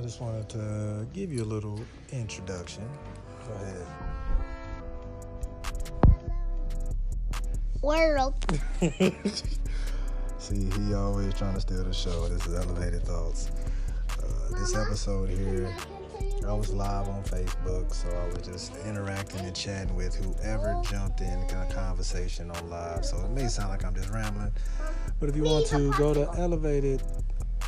I just wanted to give you a little introduction. Go ahead. World. See, he always trying to steal the show. This is Elevated Thoughts. Uh, this episode here, I was live on Facebook, so I was just interacting and chatting with whoever jumped in kind of conversation on live. So it may sound like I'm just rambling, but if you want to, go to Elevated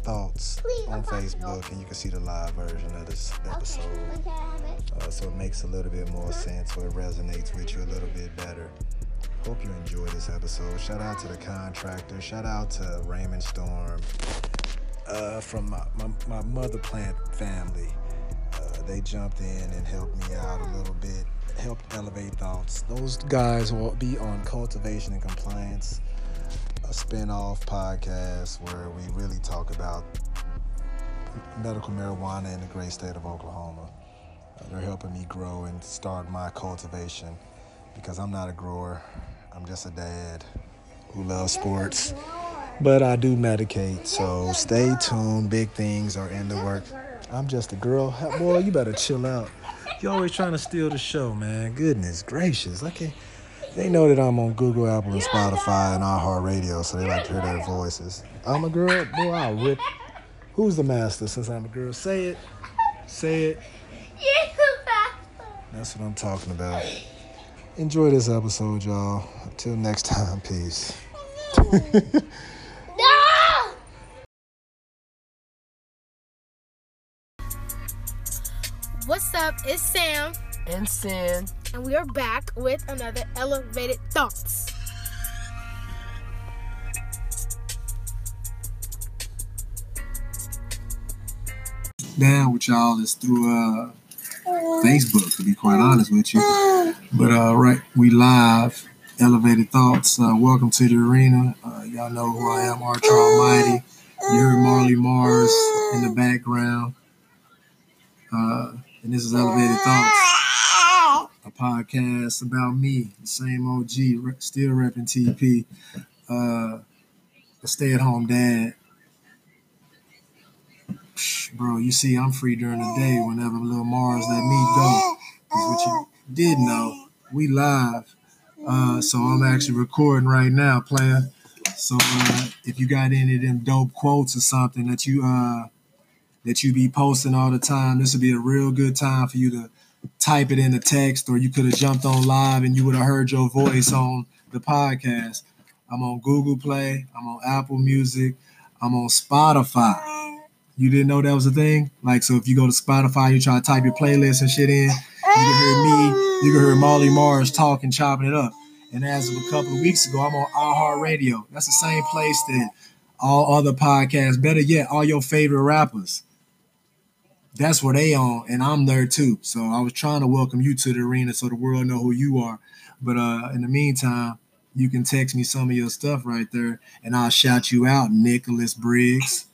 Thoughts on Facebook and you can see the live version of this episode. Uh, so it makes a little bit more sense or it resonates with you a little bit better. Hope you enjoy this episode. Shout out to the contractor. Shout out to Raymond Storm uh, from my, my, my, mother plant family. Uh, they jumped in and helped me out a little bit, helped elevate thoughts. Those guys will be on cultivation and compliance, a spin-off podcast where we really talk about medical marijuana in the great state of Oklahoma. Uh, they're helping me grow and start my cultivation because I'm not a grower. I'm just a dad who loves sports. But I do medicate, so stay tuned. Big things are in the work. I'm just a girl. Boy, you better chill out. You always trying to steal the show, man. Goodness gracious. Okay. They know that I'm on Google, Apple, and Spotify and iHeartRadio, so they like to hear their voices. I'm a girl. Boy, I'll rip. Who's the master since I'm a girl? Say it. Say it. That's what I'm talking about. Enjoy this episode, y'all. Until next time, peace. No! What's up? It's Sam, and Sin. And we are back with another Elevated Thoughts. Down with y'all is through uh, Facebook, to be quite honest with you. But uh, right, we live. Elevated thoughts. Uh, welcome to the arena. Uh, y'all know who I am, Archer Almighty. You heard Marley Mars in the background. Uh, and this is Elevated Thoughts, podcast about me, the same OG, still repping TP, uh, a stay-at-home dad. Psh, Bro, you see, I'm free during the day whenever little Mars let me go. Because what you did know, we live. Uh, so I'm actually recording right now, playing. So uh, if you got any of them dope quotes or something that you uh, that you be posting all the time, this would be a real good time for you to type it in the text, or you could have jumped on live and you would have heard your voice on the podcast. I'm on Google Play. I'm on Apple Music. I'm on Spotify. You didn't know that was a thing? Like, so if you go to Spotify, you try to type your playlist and shit in, you can hear me, you can hear Marley Mars talking, chopping it up. And as of a couple of weeks ago, I'm on iHeartRadio. That's the same place that all other podcasts, better yet, all your favorite rappers. That's where they on, and I'm there too. So I was trying to welcome you to the arena so the world know who you are. But uh, in the meantime, you can text me some of your stuff right there, and I'll shout you out, Nicholas Briggs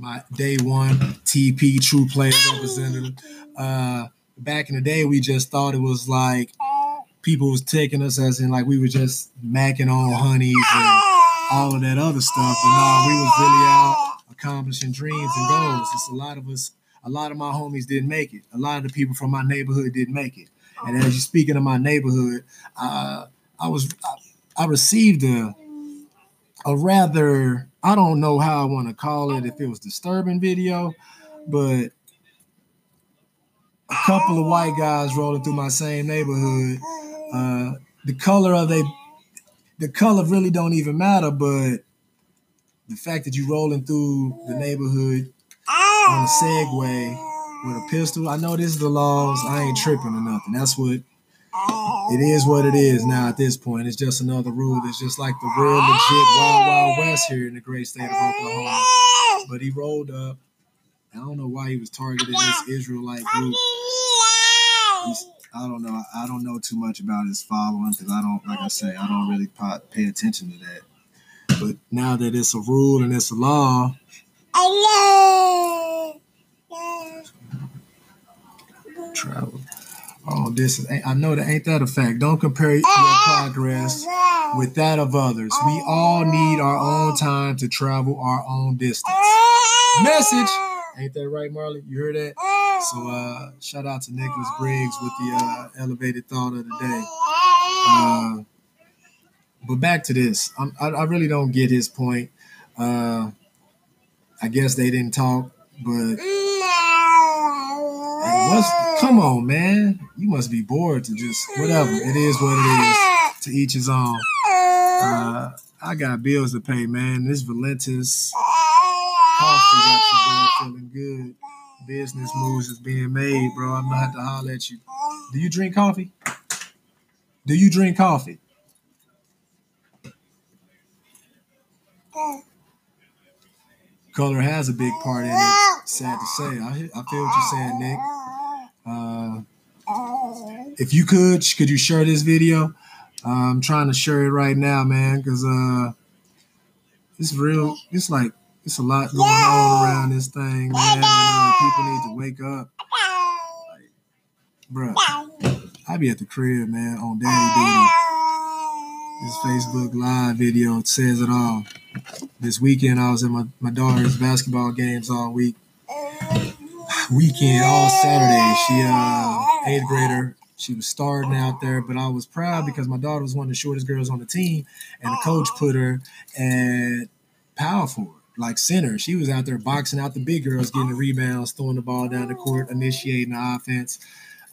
my day one TP True Player representative. Uh, back in the day, we just thought it was like people was taking us as in like we were just macking on honeys and all of that other stuff. But no, we was really out accomplishing dreams and goals. It's a lot of us. A lot of my homies didn't make it. A lot of the people from my neighborhood didn't make it. And as you're speaking of my neighborhood, uh, I was I, I received a a rather I don't know how I want to call it if it was disturbing video, but a couple of white guys rolling through my same neighborhood. Uh, the color of they, the color really don't even matter, but the fact that you rolling through the neighborhood on a Segway with a pistol, I know this is the laws. I ain't tripping or nothing. That's what it is what it is now at this point. It's just another rule. It's just like the real legit Wild Wild West here in the great state of Oklahoma. But he rolled up. I don't know why he was targeting this Israelite group. He's, I don't know. I don't know too much about his following because I don't, like I say, I don't really pay attention to that. But now that it's a rule and it's a law, travel. Oh, this is, I know that ain't that a fact. Don't compare your progress with that of others. We all need our own time to travel our own distance. message. Ain't that right, Marley? You heard that? So uh, shout out to Nicholas Briggs with the uh, elevated thought of the day. Uh, but back to this, I'm, i I, really don't get his point. Uh, I guess they didn't talk, but what's, come on, man, you must be bored to just whatever. It is what it is. To each his own. Uh, I got bills to pay, man. This Valentus coffee got you feeling good. Business moves is being made, bro. I'm gonna have to holler at you. Do you drink coffee? Do you drink coffee? Color has a big part in it. Sad to say. I, I feel what you're saying, Nick. Uh, if you could, could you share this video? Uh, I'm trying to share it right now, man, because uh, it's real. It's like it's a lot going on around this thing, man. Uh, people need to wake up. Like, bruh, I be at the crib, man, on daddy duty. This Facebook Live video says it all. This weekend, I was at my, my daughter's basketball games all week. Weekend, all Saturday. She, uh, eighth grader, she was starting out there, but I was proud because my daughter was one of the shortest girls on the team, and the coach put her at power forward like center. She was out there boxing out the big girls, getting the rebounds, throwing the ball down the court, initiating the offense.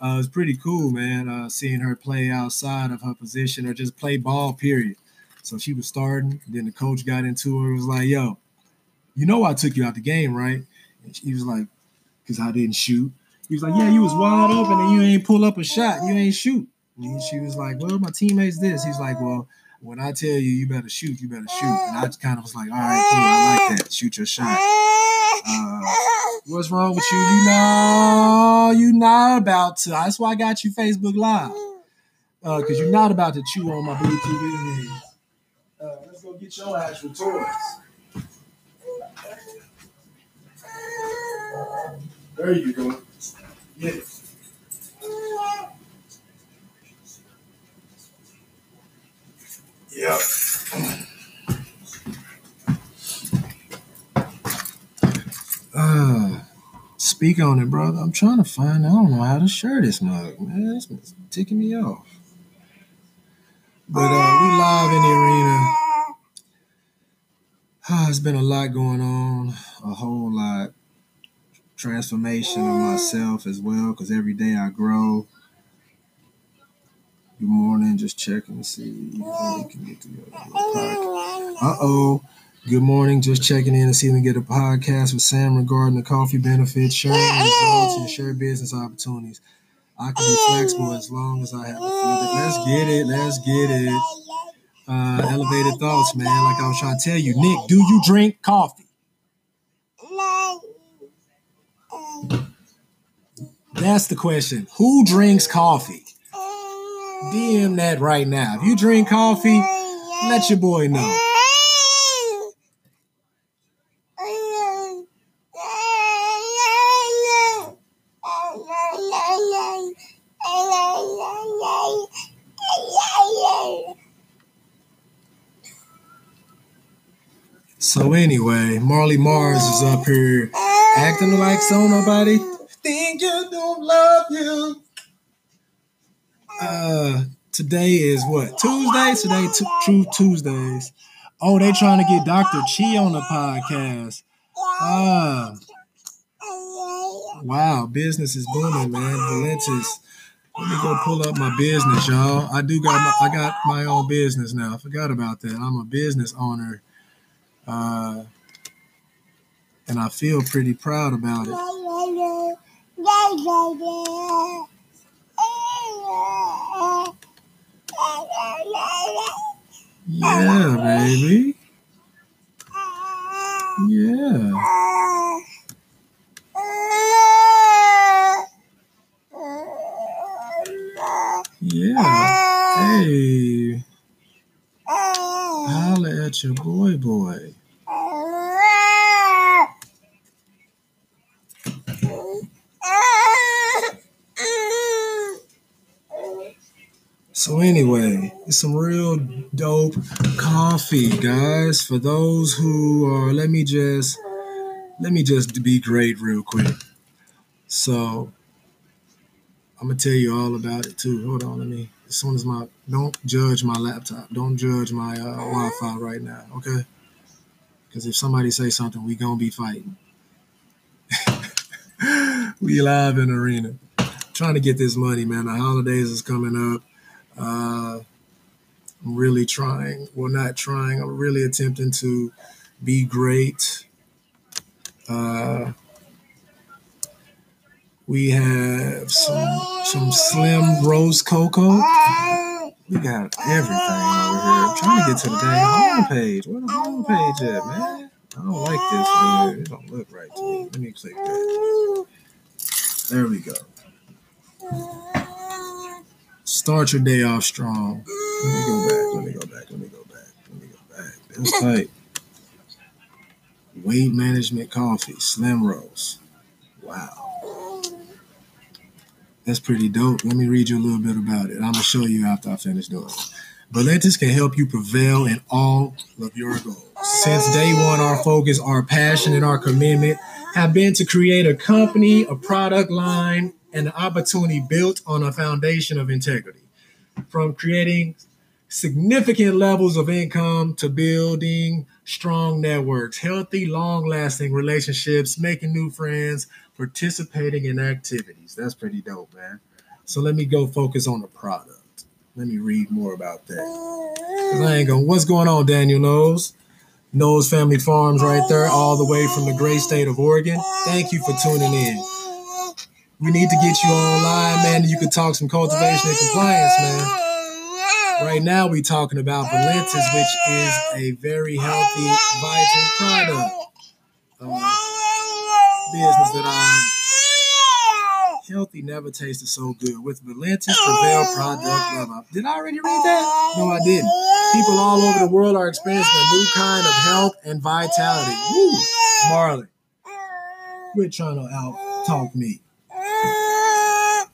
Uh, it was pretty cool, man, uh, seeing her play outside of her position or just play ball, period. So she was starting. Then the coach got into her. Was like, "Yo, you know I took you out the game, right?" And she was like, "Cause I didn't shoot." He was like, "Yeah, you was wide open and you ain't pull up a shot. You ain't shoot." And she was like, "Well, my teammates this." He's like, "Well." When I tell you you better shoot, you better shoot. And I kind of was like, all right, cool, I like that. Shoot your shot. Uh, what's wrong with you? You know, you not about to. That's why I got you Facebook Live. Uh, cause you're not about to chew on my blue TV. Uh, let's go get your actual toys. There you go. Yes. Yep. Uh, speak on it, brother. I'm trying to find. I don't know how to share this mug, man. It's ticking me off. But uh, we live in the arena. Uh, it's been a lot going on, a whole lot. Transformation of myself as well, because every day I grow. Good morning. Just checking to see if we can get together. Uh oh. Good morning. Just checking in to see if we can get a podcast with Sam regarding the coffee benefits, sharing results, and share business opportunities. I can be flexible as long as I have a few. Let's get it. Let's get it. Uh, elevated thoughts, man. Like I was trying to tell you, Nick. Do you drink coffee? That's the question. Who drinks coffee? DM that right now. If you drink coffee, let your boy know. So anyway, Marley Mars is up here acting like so nobody think you don't love you. Uh, today is what Tuesday. Today, t- True Tuesdays. Oh, they trying to get Dr. Chi on the podcast. Ah, wow, business is booming, man. Valentus. Let me go pull up my business, y'all. I do got my, I got my own business now. I forgot about that. I'm a business owner, uh, and I feel pretty proud about it. Yeah, baby. Yeah. Yeah. Hey. Holla at your boy, boy. So anyway, it's some real dope coffee, guys. For those who are, let me just let me just be great real quick. So I'm gonna tell you all about it too. Hold on, let me. As soon as my don't judge my laptop, don't judge my uh, Wi-Fi right now, okay? Because if somebody say something, we gonna be fighting. we live in arena, trying to get this money, man. The holidays is coming up. Uh, I'm really trying. Well, not trying. I'm really attempting to be great. Uh, we have some some slim rose cocoa. We got everything over here. I'm trying to get to the dang homepage. Where the homepage at, man? I don't like this one. It don't look right to me. Let me click that. There we go. Start your day off strong. Let me go back. Let me go back. Let me go back. Let me go back. That's tight. Weight management coffee, Slim Roast. Wow. That's pretty dope. Let me read you a little bit about it. I'm gonna show you after I finish doing it. Valentus can help you prevail in all of your goals. Since day one, our focus, our passion, and our commitment have been to create a company, a product line, and an opportunity built on a foundation of integrity. From creating significant levels of income to building strong networks, healthy, long lasting relationships, making new friends, participating in activities. That's pretty dope, man. So let me go focus on the product. Let me read more about that. Cause I ain't going. What's going on, Daniel Knows? Knows Family Farms right there, all the way from the great state of Oregon. Thank you for tuning in. We need to get you online, man. You can talk some cultivation and compliance, man. Right now, we're talking about Valentus, which is a very healthy, vital product. Uh, business that I'm healthy never tasted so good with Valentus Prevail product. Did I already read that? No, I didn't. People all over the world are experiencing a new kind of health and vitality. Woo, Marley, quit trying to out talk me.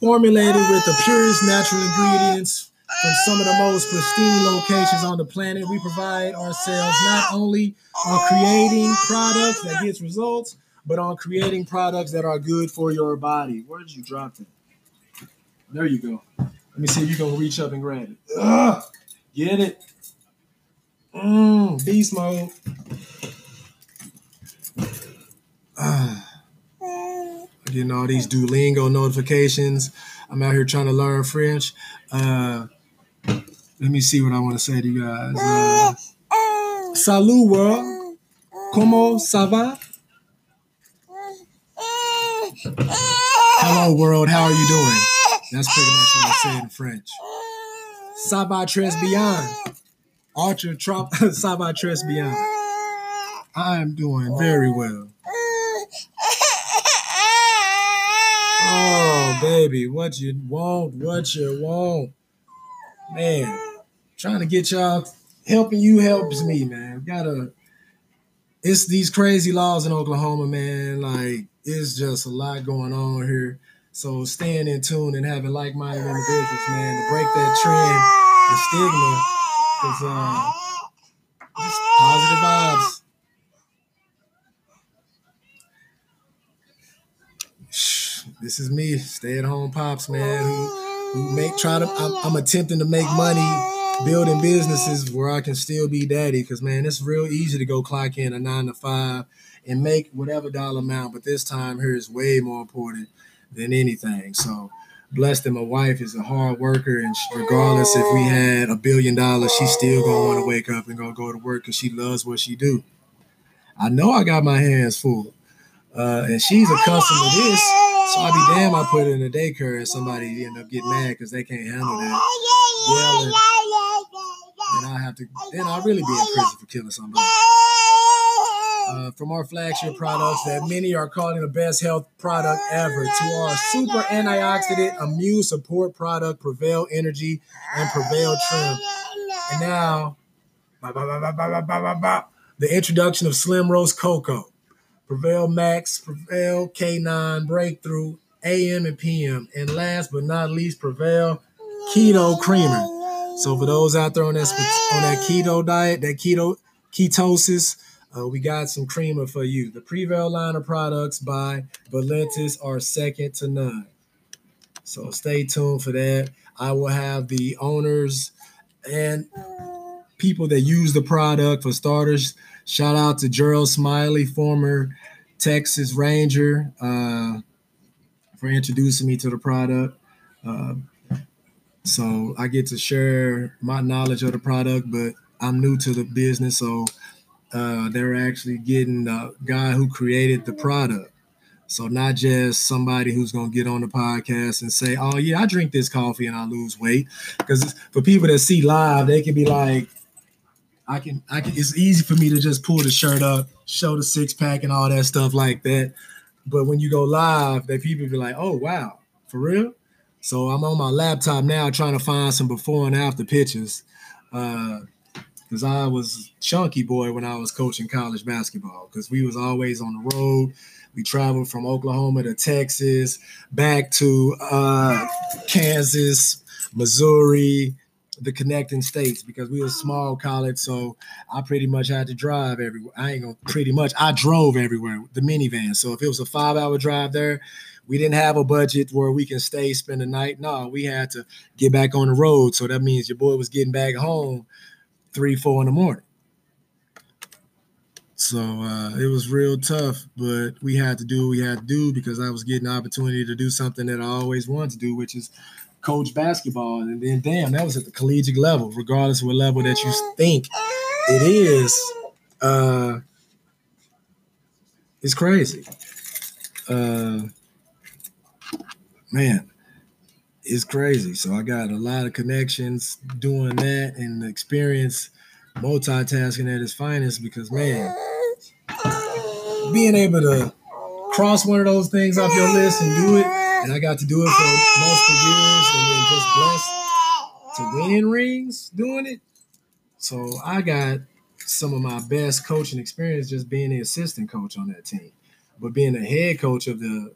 Formulated with the purest natural ingredients from some of the most pristine locations on the planet, we provide ourselves not only on creating products that gets results, but on creating products that are good for your body. Where did you drop it? There you go. Let me see if you can reach up and grab it. Ugh, get it? Mmm, beast mode. Ah. Getting all these Duolingo notifications. I'm out here trying to learn French. Uh, let me see what I want to say to you guys. Uh, Salut, world. Comment ça va? Hello, world. How are you doing? That's pretty much what I say in French. Ça va très bien. Ultra trop. Ça va très bien. I am doing very well. Oh, baby, what you want? What you want? Man, trying to get y'all helping you helps me, man. Gotta. It's these crazy laws in Oklahoma, man. Like it's just a lot going on here. So staying in tune and having like-minded individuals, man, to break that trend and stigma, cause uh, positive vibes. This is me, stay-at-home pops, man, who, who make to. I'm, I'm attempting to make money building businesses where I can still be daddy, because man, it's real easy to go clock in a nine to five and make whatever dollar amount, but this time here is way more important than anything. So blessed that my wife is a hard worker, and regardless if we had a billion dollars, she's still gonna want to wake up and go go to work because she loves what she do. I know I got my hands full, uh, and she's accustomed to this, so I'd be damn I put her in a daycare and somebody end up getting mad because they can't handle that yelling. Then I have to, then I'll really be in prison for killing somebody uh, from our flagship products that many are calling the best health product ever to our super antioxidant immune support product, Prevail Energy and Prevail Trim. And now, bah, bah, bah, the introduction of Slim Roast Cocoa, Prevail Max, Prevail K9 Breakthrough, AM and PM. And last but not least, Prevail Keto Creamer. So for those out there on that on that keto diet, that keto ketosis, uh, we got some creamer for you. The Prevail line of products by Valentus are second to none. So stay tuned for that. I will have the owners and people that use the product for starters. Shout out to Gerald Smiley, former Texas Ranger, uh, for introducing me to the product. Uh, so I get to share my knowledge of the product, but I'm new to the business, so uh, they're actually getting the guy who created the product. So not just somebody who's gonna get on the podcast and say, "Oh yeah, I drink this coffee and I lose weight." Because for people that see live, they can be like, "I can, I can." It's easy for me to just pull the shirt up, show the six pack and all that stuff like that. But when you go live, that people be like, "Oh wow, for real." So I'm on my laptop now trying to find some before and after pictures. Uh, because I was chunky boy when I was coaching college basketball because we was always on the road. We traveled from Oklahoma to Texas, back to uh, Kansas, Missouri, the connecting states because we were small college. So I pretty much had to drive everywhere. I ain't gonna pretty much. I drove everywhere the minivan. So if it was a five hour drive there, we didn't have a budget where we can stay spend the night. No, we had to get back on the road. So that means your boy was getting back home three, four in the morning. So uh, it was real tough, but we had to do what we had to do because I was getting the opportunity to do something that I always wanted to do, which is coach basketball. And then, damn, that was at the collegiate level, regardless of what level that you think it is. Uh, it's crazy. Uh, man, it's crazy. So I got a lot of connections doing that and experience multitasking at its finest because man, being able to cross one of those things off your list and do it, and I got to do it for multiple years and then just blessed to win rings doing it. So I got some of my best coaching experience just being the assistant coach on that team. But being the head coach of the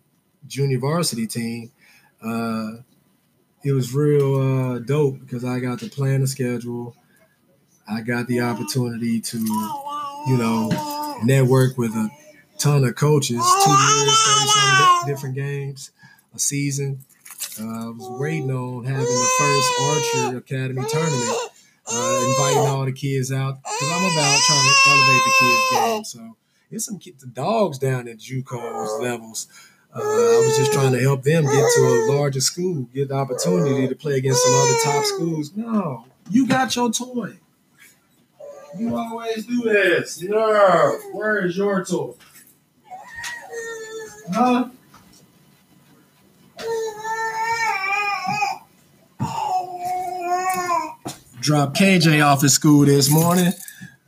junior varsity team, uh, it was real uh, dope because I got to plan the schedule. I got the opportunity to, you know, network with a ton of coaches, two years, 30 some different games, a season. Uh, I was waiting on having the first Archer Academy tournament, uh, inviting all the kids out because I'm about trying to elevate the kids' game. So there's some kids, the dogs down at JUCO's levels uh, I was just trying to help them get to a larger school, get the opportunity to play against some other top schools. No, you got your toy. You always do this. Yeah. Where is your toy? Huh? Drop KJ off at school this morning.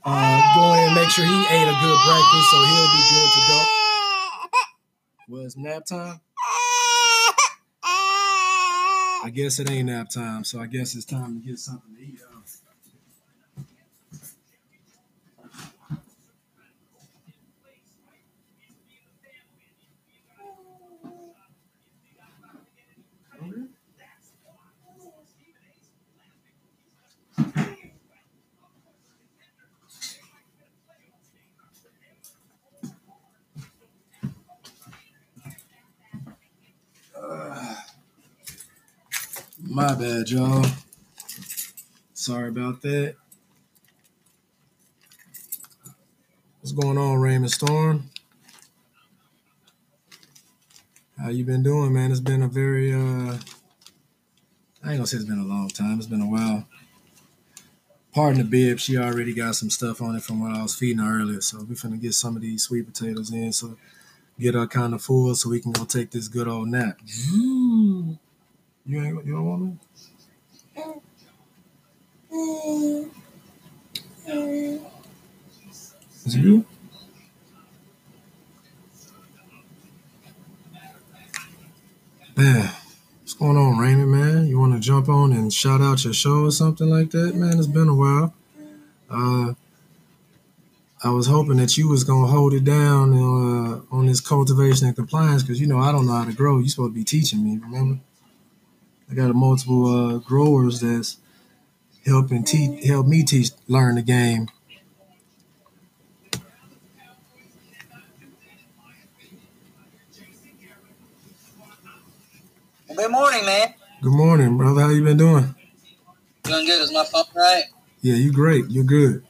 Uh, go in and make sure he ate a good breakfast so he'll be good to go. Was nap time? I guess it ain't nap time, so I guess it's time to get something to eat. My bad, y'all. Sorry about that. What's going on, Raymond Storm? How you been doing, man? It's been a very uh I ain't gonna say it's been a long time, it's been a while. Pardon the bib, she already got some stuff on it from what I was feeding her earlier. So we finna get some of these sweet potatoes in so get her kind of full so we can go take this good old nap. You ain't you don't want me? Is it you? Man, what's going on, Raymond, man? You want to jump on and shout out your show or something like that? Man, it's been a while. Uh, I was hoping that you was gonna hold it down uh, on this cultivation and compliance because you know I don't know how to grow. You supposed to be teaching me, remember? I got a multiple uh, growers that's helping teach, help me teach, learn the game. Good morning, man. Good morning, brother. How you been doing? Doing good. Is my phone right? Yeah, you great. You're good.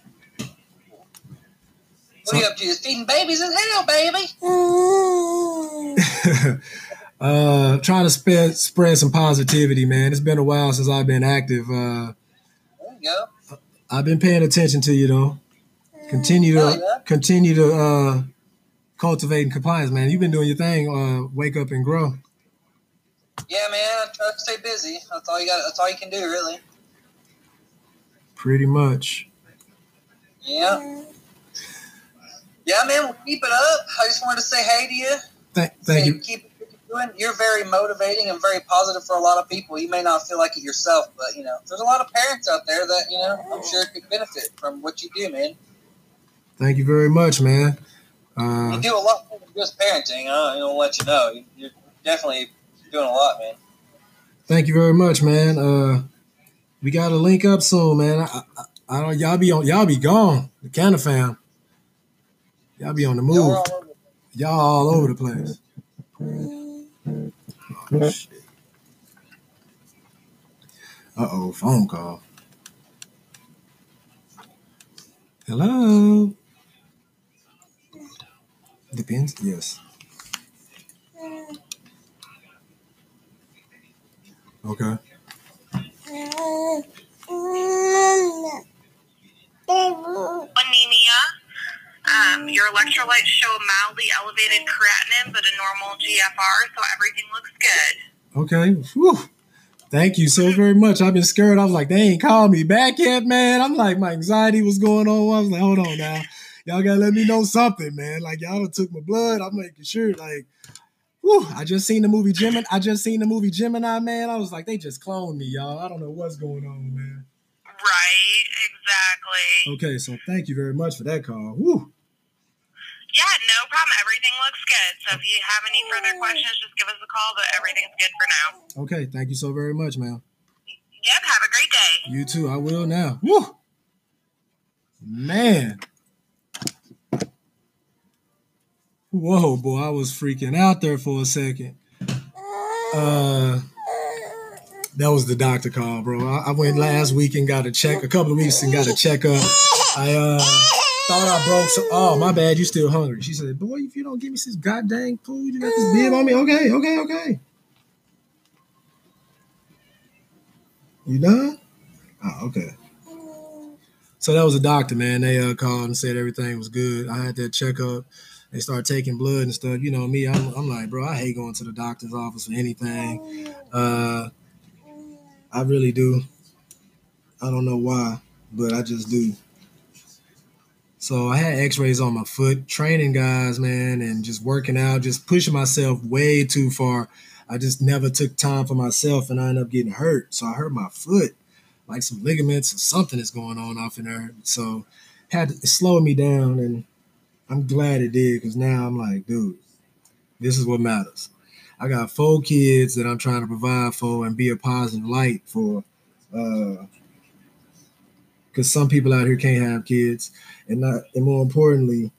What are you up to? Feeding babies in hell, baby. uh, trying to spread spread some positivity, man. It's been a while since I've been active. Uh, There you go. I've been paying attention to you though. Continue Oh, to yeah? continue to uh, cultivating compliance, man. You've been doing your thing. Uh, wake up and grow. Yeah, man. I try to stay busy. That's all you got. That's all you can do, really. Pretty much. Yeah. Yeah, man. We'll keep it up. I just wanted to say hey to you. Th- thank Say you. Keep it what you're doing. You're very motivating and very positive for a lot of people. You may not feel like it yourself, but you know, there's a lot of parents out there that you know I'm sure could benefit from what you do, man. Thank you very much, man. You Uh, do a lot more than just parenting. Uh, you know, let you know. You- You're definitely doing a lot, man. thank you very much, man. Uh, we got to link up soon, man. I, I, I don't. Y'all be on. Y'all be gone. The Canna fam. Y'all be on the move. Y'all all over the place. Uh oh, phone call. Hello. Depends. Yes. Okay. anemia. Um, your electrolytes show a mildly elevated creatinine, but a normal GFR, so everything looks good. Okay. Whew. Thank you so very much. I've been scared. I was like, they ain't called me back yet, man. I'm like, my anxiety was going on. I was like, hold on now. Y'all gotta let me know something, man. Like y'all done took my blood. I'm making sure, like, whew, I just seen the movie Gemini. I just seen the movie Gemini, man. I was like, they just cloned me, y'all. I don't know what's going on, man. Right, exactly. Okay, so thank you very much for that call. Whew. Yeah, no problem. Everything looks good. So if you have any further questions, just give us a call, but everything's good for now. Okay, thank you so very much, man. Yep, have a great day. You too. I will now. Woo! Man. Whoa, boy, I was freaking out there for a second. Uh, that was the doctor call, bro. I, I went last week and got a check, a couple of weeks and got a checkup. I uh thought I broke. Oh, my bad. You still hungry? She said, "Boy, if you don't give me this goddamn food, you got this bib on me." Okay, okay, okay. You done? Oh, okay. So that was a doctor, man. They uh, called and said everything was good. I had that checkup. They started taking blood and stuff. You know me, I'm, I'm like, bro, I hate going to the doctor's office for anything. Uh, I really do. I don't know why, but I just do. So I had X-rays on my foot, training guys, man, and just working out, just pushing myself way too far. I just never took time for myself, and I ended up getting hurt. So I hurt my foot like some ligaments or something is going on off in there. So had to, it slowed me down, and I'm glad it did because now I'm like, dude, this is what matters. I got four kids that I'm trying to provide for and be a positive light for. Uh, because some people out here can't have kids, and not, and more importantly,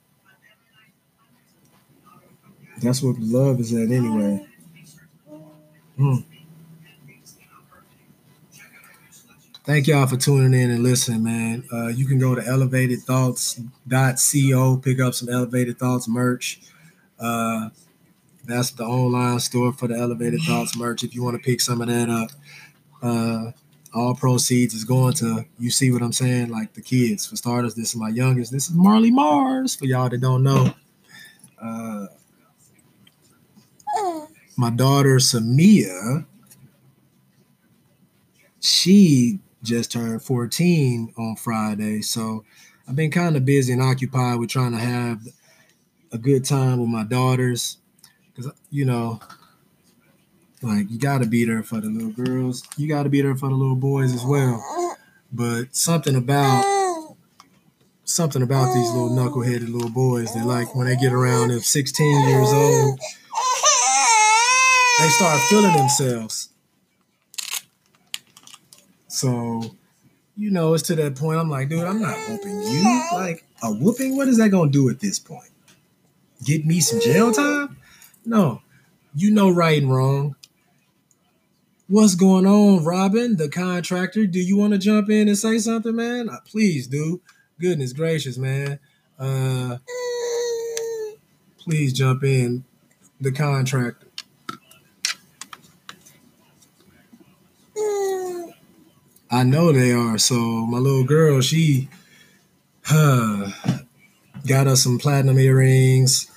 that's what love is at anyway. Hmm. Thank y'all for tuning in and listening, man. Uh, you can go to elevatedthoughts.co, pick up some Elevated Thoughts merch. Uh, that's the online store for the Elevated Thoughts merch. If you want to pick some of that up, uh, all proceeds is going to, you see what I'm saying? Like the kids. For starters, this is my youngest. This is Marley Mars, for y'all that don't know. Uh, my daughter, Samia, she just turned 14 on Friday. So I've been kind of busy and occupied with trying to have a good time with my daughters. Because, you know, like you got to be there for the little girls, you got to be there for the little boys as well. But something about something about these little knuckleheaded little boys that like when they get around them 16 years old, they start feeling themselves. So, you know, it's to that point. I'm like, dude, I'm not whooping you. Like a whooping, what is that gonna do at this point? Get me some jail time? No. You know right and wrong. What's going on, Robin, the contractor? Do you want to jump in and say something, man? Uh, please do. Goodness gracious, man. Uh, please jump in, the contractor. I know they are. So my little girl, she uh, got us some platinum earrings.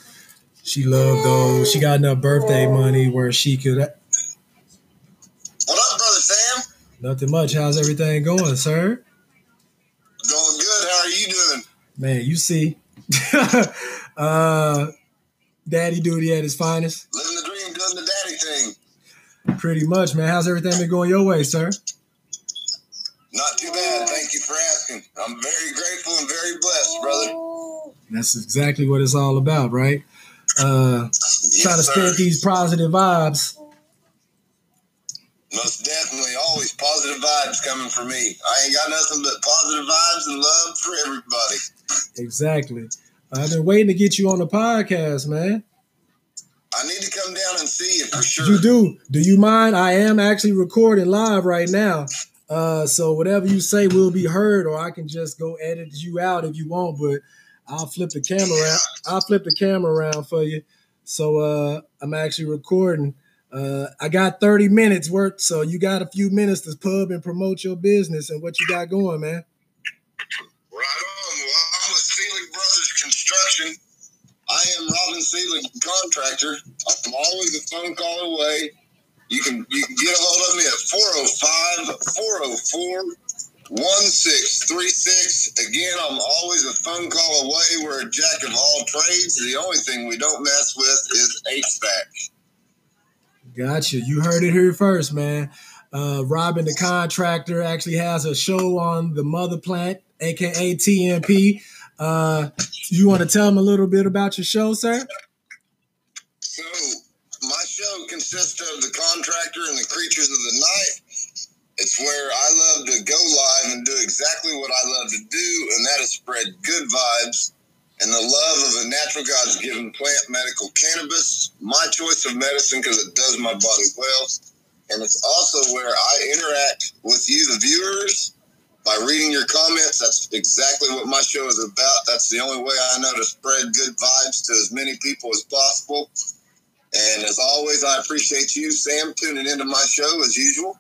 She loved those. She got enough birthday money where she could. Nothing much. How's everything going, sir? Going good. How are you doing? Man, you see, uh, daddy duty at his finest. Living the dream, doing the daddy thing. Pretty much, man. How's everything been going your way, sir? Not too bad. Thank you for asking. I'm very grateful and very blessed, brother. That's exactly what it's all about, right? Uh, Yes, trying to spread these positive vibes. Most definitely, always positive vibes coming from me. I ain't got nothing but positive vibes and love for everybody. Exactly. I've been waiting to get you on the podcast, man. I need to come down and see you for sure. You do. Do you mind? I am actually recording live right now. Uh, so whatever you say will be heard, or I can just go edit you out if you want. But I'll flip the camera around. I'll flip the camera around for you. So uh, I'm actually recording. Uh, I got 30 minutes worth, so you got a few minutes to pub and promote your business and what you got going, man. Right on. Well, I'm with Seelig Brothers Construction. I am Robin Seelig, contractor. I'm always a phone call away. You can you can get a hold of me at 405 404 1636. Again, I'm always a phone call away. We're a jack of all trades. The only thing we don't mess with is HVAC. Gotcha. You heard it here first, man. Uh, Robin, the contractor, actually has a show on the Mother Plant, aka TMP. Uh, you want to tell them a little bit about your show, sir? So, my show consists of the contractor and the creatures of the night. It's where I love to go live and do exactly what I love to do, and that is spread good vibes and the love of a natural God's given plant, medical cannabis, my choice of medicine because it does my body well. And it's also where I interact with you, the viewers, by reading your comments. That's exactly what my show is about. That's the only way I know to spread good vibes to as many people as possible. And as always, I appreciate you, Sam, tuning into my show as usual.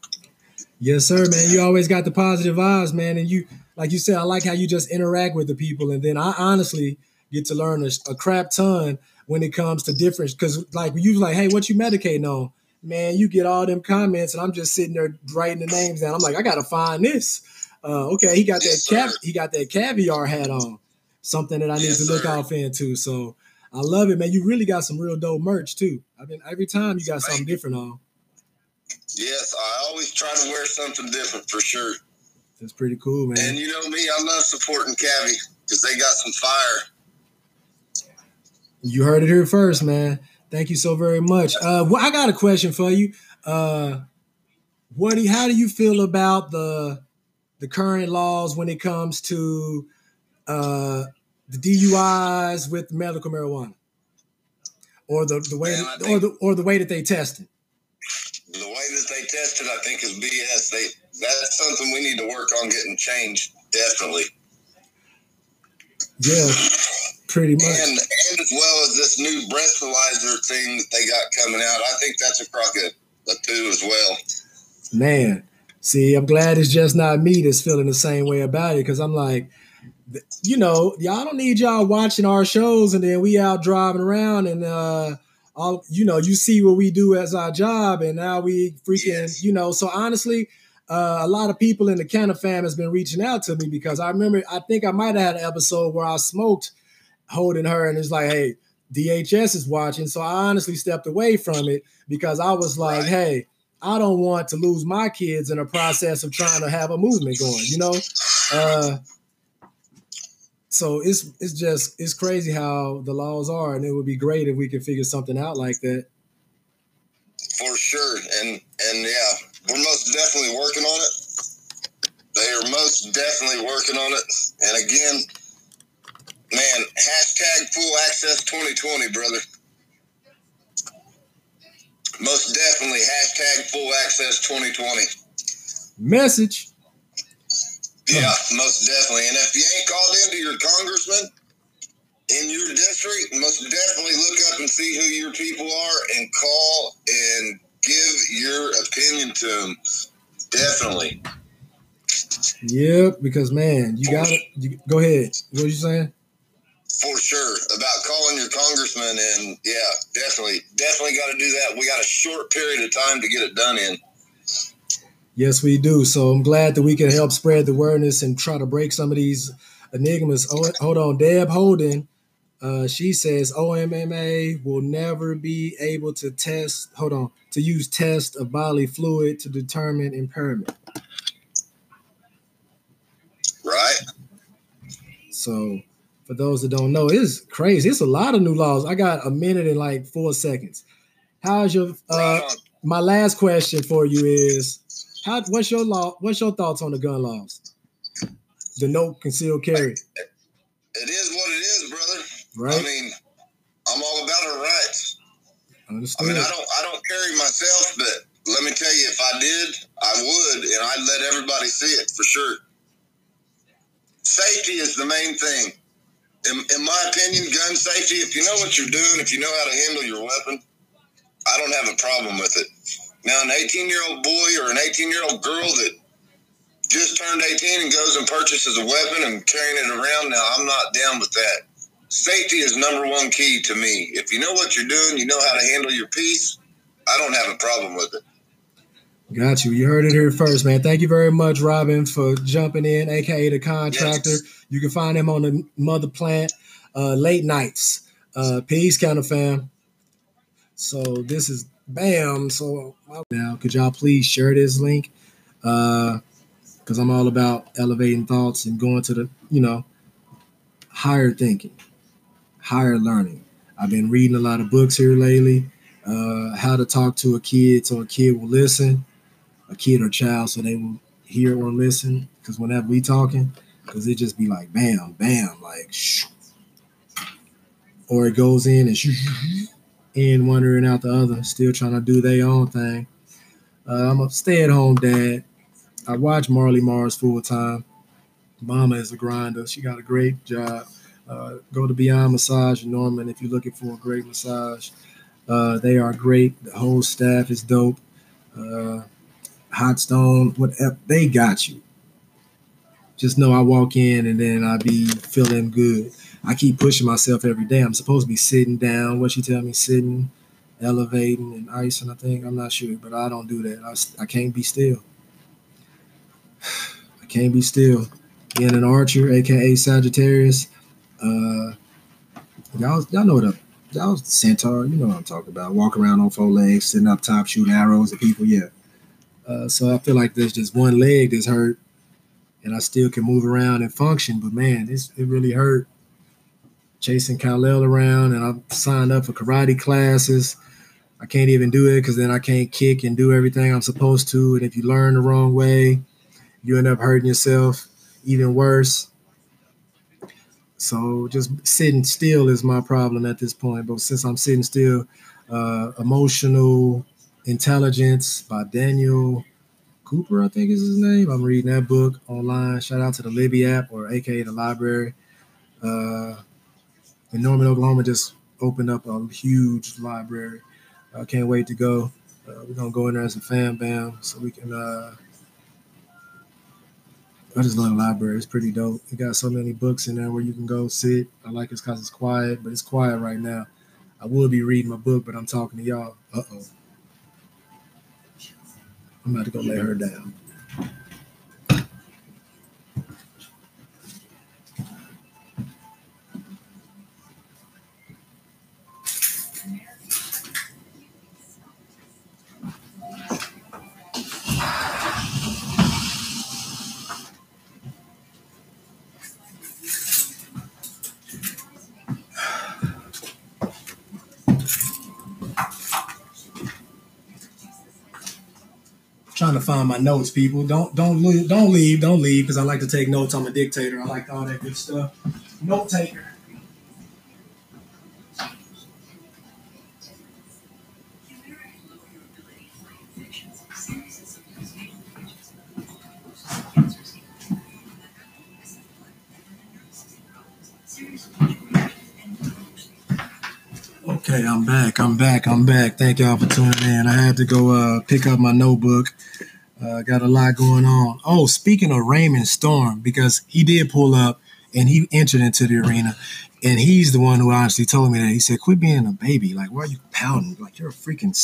Yes, sir, man. You always got the positive vibes, man. And you, like you said, I like how you just interact with the people. And then I honestly get to learn a, a crap ton when it comes to difference. Because, like, you like, hey, what you medicating on? Man, you get all them comments, and I'm just sitting there writing the names down. I'm like, I gotta find this. Uh, okay, he got that Yes, cap, sir. he got that caviar hat on. Something that I need Yes, to look sir. off into. So I love it, man. You really got some real dope merch too. I mean, every time you got something you. different on. Yes, I always try to wear something different for sure. That's pretty cool, man. And you know me, I love supporting Cavi because they got some fire. You heard it here first, man. Thank you so very much. Uh, well, I got a question for you. Uh, what do you, how do you feel about the the current laws when it comes to uh, the DUIs with medical marijuana, or the, the way Man, I or the or the way that they test it? The way that they test it, I think, is BS. They that's something we need to work on getting changed. Definitely. Yeah, pretty much. And and as well as this new breathalyzer thing that they got coming out, I think that's a crock of the poo as well. Man, see, I'm glad it's just not me that's feeling the same way about it because I'm like, you know, y'all don't need y'all watching our shows and then we out driving around and uh all you know, you see what we do as our job and now we freaking, Yes. you know, so honestly, uh, a lot of people in the Canna fam has been reaching out to me because I remember I think I might have had an episode where I smoked holding her and it's like, hey, DHS is watching. So I honestly stepped away from it because I was like, Right. hey, I don't want to lose my kids in a process of trying to have a movement going, you know? Uh, so it's it's just it's crazy how the laws are, and it would be great if we could figure something out like that. For sure. And and yeah, we're most definitely working on it. They are most definitely working on it. And again, man, hashtag full access 2020, brother. Most definitely. Hashtag full access 2020. Message. Yeah, most definitely. And if you ain't called into your congressman in your district, most definitely look up and see who your people are and call and give your opinion to them. Definitely. Yep, because man, you got to go ahead. What are you saying? For sure. About calling your congressman and yeah, definitely. Definitely got to do that. We got a short period of time to get it done in. Yes, we do. So I'm glad that we can help spread the awareness and try to break some of these enigmas. Oh, hold on, Deb Holden. Uh, she says OMMA will never be able to test. Hold on, to use test of bodily fluid to determine impairment. Right. So, for those that don't know, it's crazy. It's a lot of new laws. I got a minute and like four seconds. How's your? Uh, my last question for you is, how? What's your law? What's your thoughts on the gun laws? The no concealed carry, It is what it is, brother. right? I mean, I'm all about our rights. I mean, I don't, I don't carry myself, but let me tell you, if I did, I would, and I'd let everybody see it for sure. Safety is the main thing. In, in my opinion, gun safety. If you know what you're doing, if you know how to handle your weapon, I don't have a problem with it. Now, an 18 year old boy or an 18 year old girl that just turned 18 and goes and purchases a weapon and carrying it around, now I'm not down with that. Safety is number one key to me. If you know what you're doing, you know how to handle your piece, I don't have a problem with it. Got you. You heard it here first, man. Thank you very much, Robin, for jumping in, aka the contractor. Yes. You can find him on the mother plant uh, late nights. Uh, peace, kind of fam. So this is bam. So now, could y'all please share this link? Because I'm all about elevating thoughts and going to the, you know, higher thinking, higher learning. I've been reading a lot of books here lately. Uh, how to talk to a kid so a kid will listen, a kid or child so they will hear or listen. Because whenever we talking, because it just be like bam, bam, like shh. Or it goes in and shoo, shoo, shoo, in one ear and out the other, still trying to do their own thing. Uh, I'm a stay-at-home dad. I watch Marley Mars full time. Mama is a grinder. She got a great job. Uh, go to Beyond Massage Norman if you're looking for a great massage. Uh, they are great. The whole staff is dope. Uh, Hot Stone, whatever they got you. Just know I walk in and then I be feeling good. I keep pushing myself every day. I'm supposed to be sitting down. What she tell me, sitting, elevating, and icing. I think I'm not sure, but I don't do that. I, I can't be still. I can't be still. Being an archer, aka Sagittarius. Uh, y'all, y'all know what up. Y'all centaur, you know what I'm talking about. Walk around on four legs, sitting up top, shooting arrows at people. Yeah. Uh, so I feel like there's just one leg that's hurt, and I still can move around and function. But man, it's, it really hurt chasing Khalil around, and I'm signed up for karate classes. I can't even do it because then I can't kick and do everything I'm supposed to. And if you learn the wrong way, you end up hurting yourself even worse. So just sitting still is my problem at this point. But since I'm sitting still, uh, emotional intelligence by Daniel Cooper, I think is his name. I'm reading that book online. Shout out to the Libby app or AKA the library. Uh, in Norman, Oklahoma, just opened up a huge library. I can't wait to go. Uh, we're gonna go in there as a fan bam so we can. Uh, I just love the library. It's pretty dope. It got so many books in there where you can go sit. I like it because it's quiet, but it's quiet right now. I will be reading my book, but I'm talking to y'all. Uh oh. I'm about to go lay her down. Trying to find my notes, people. Don't don't leave, don't leave, don't leave, because I like to take notes. I'm a dictator. I like all that good stuff. Note taker. Okay, I'm back. I'm back. I'm back. Thank y'all for tuning in. I had to go uh, pick up my notebook. Uh, got a lot going on. Oh, speaking of Raymond Storm, because he did pull up and he entered into the arena, and he's the one who honestly told me that. He said, "Quit being a baby. Like, why are you pounding? Like, you're a freaking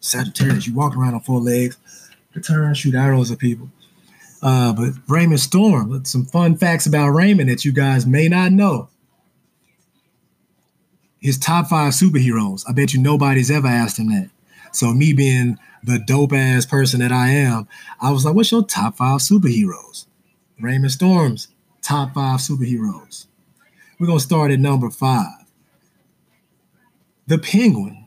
Sagittarius. You walk around on four legs, return, shoot arrows at people." Uh, but Raymond Storm, some fun facts about Raymond that you guys may not know his top five superheroes. I bet you nobody's ever asked him that. So me being the dope ass person that I am, I was like, "What's your top five superheroes?" Raymond Storm's top five superheroes. We're gonna start at number five. The Penguin.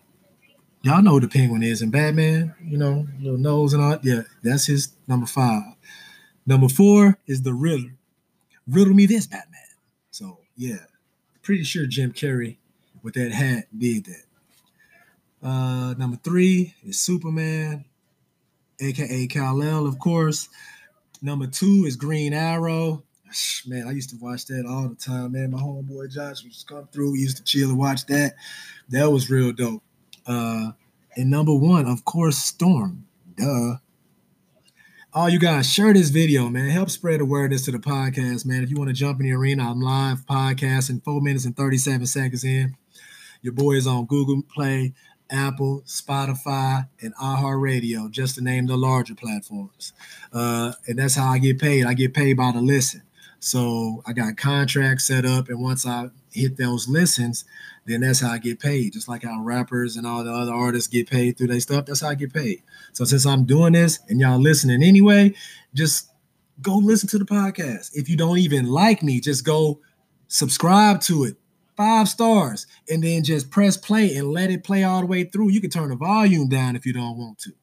Y'all know who the Penguin is in Batman. You know, little nose and all. Yeah, that's his number five. Number four is the Riddler. Riddle me this, Batman. So yeah, pretty sure Jim Carrey with that hat did that. Uh, number three is Superman, aka Kal-El, of course. Number two is Green Arrow. Man, I used to watch that all the time, man. My homeboy Josh used to come through. We used to chill and watch that. That was real dope. Uh, and number one, of course, Storm. Duh. All you guys, share this video, man. Help spread awareness to the podcast, man. If you want to jump in the arena, I'm live podcasting four minutes and 37 seconds in. Your boy is on Google Play, Apple, Spotify, and iHeartRadio, just to name the larger platforms. Uh, and that's how I get paid. I get paid by the listen. So I got contracts set up, and once I hit those listens, then that's how I get paid. Just like how rappers and all the other artists get paid through their stuff, that's how I get paid. So since I'm doing this and y'all listening anyway, just go listen to the podcast. If you don't even like me, just go subscribe to it. Five stars, and then just press play and let it play all the way through. You can turn the volume down if you don't want to.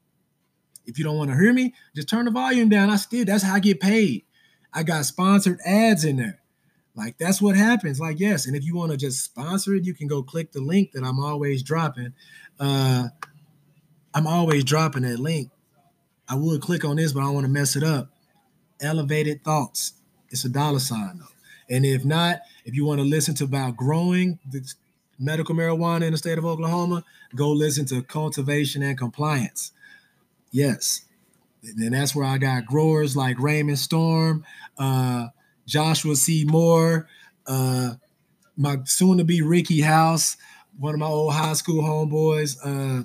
If you don't want to hear me, just turn the volume down. I still that's how I get paid. I got sponsored ads in there. Like that's what happens. Like yes, and if you want to just sponsor it, you can go click the link that I'm always dropping. Uh, I'm always dropping that link. I would click on this, but I don't want to mess it up. Elevated thoughts. It's a dollar sign though. And if not, if you want to listen to about growing the medical marijuana in the state of Oklahoma, go listen to cultivation and compliance. Yes. And that's where I got growers like Raymond Storm, uh, Joshua C. Moore, uh, my soon to be Ricky House, one of my old high school homeboys, uh,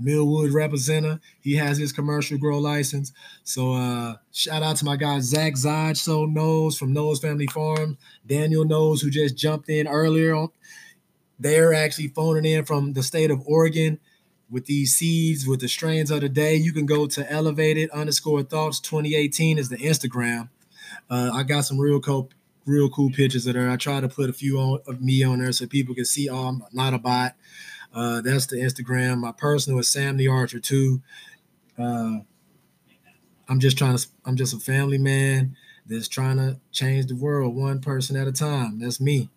Millwood representative. He has his commercial grow license. So uh, shout out to my guy Zach Zodge, so knows from Knows Family Farm. Daniel knows who just jumped in earlier on. They're actually phoning in from the state of Oregon with these seeds with the strains of the day. You can go to elevated underscore thoughts 2018 is the Instagram. Uh, I got some real cool, real cool pictures of there. I try to put a few on, of me on there so people can see. Oh, I'm not a bot. Uh, that's the Instagram. My personal is Sam the Archer too. Uh, I'm just trying to. I'm just a family man that's trying to change the world one person at a time. That's me.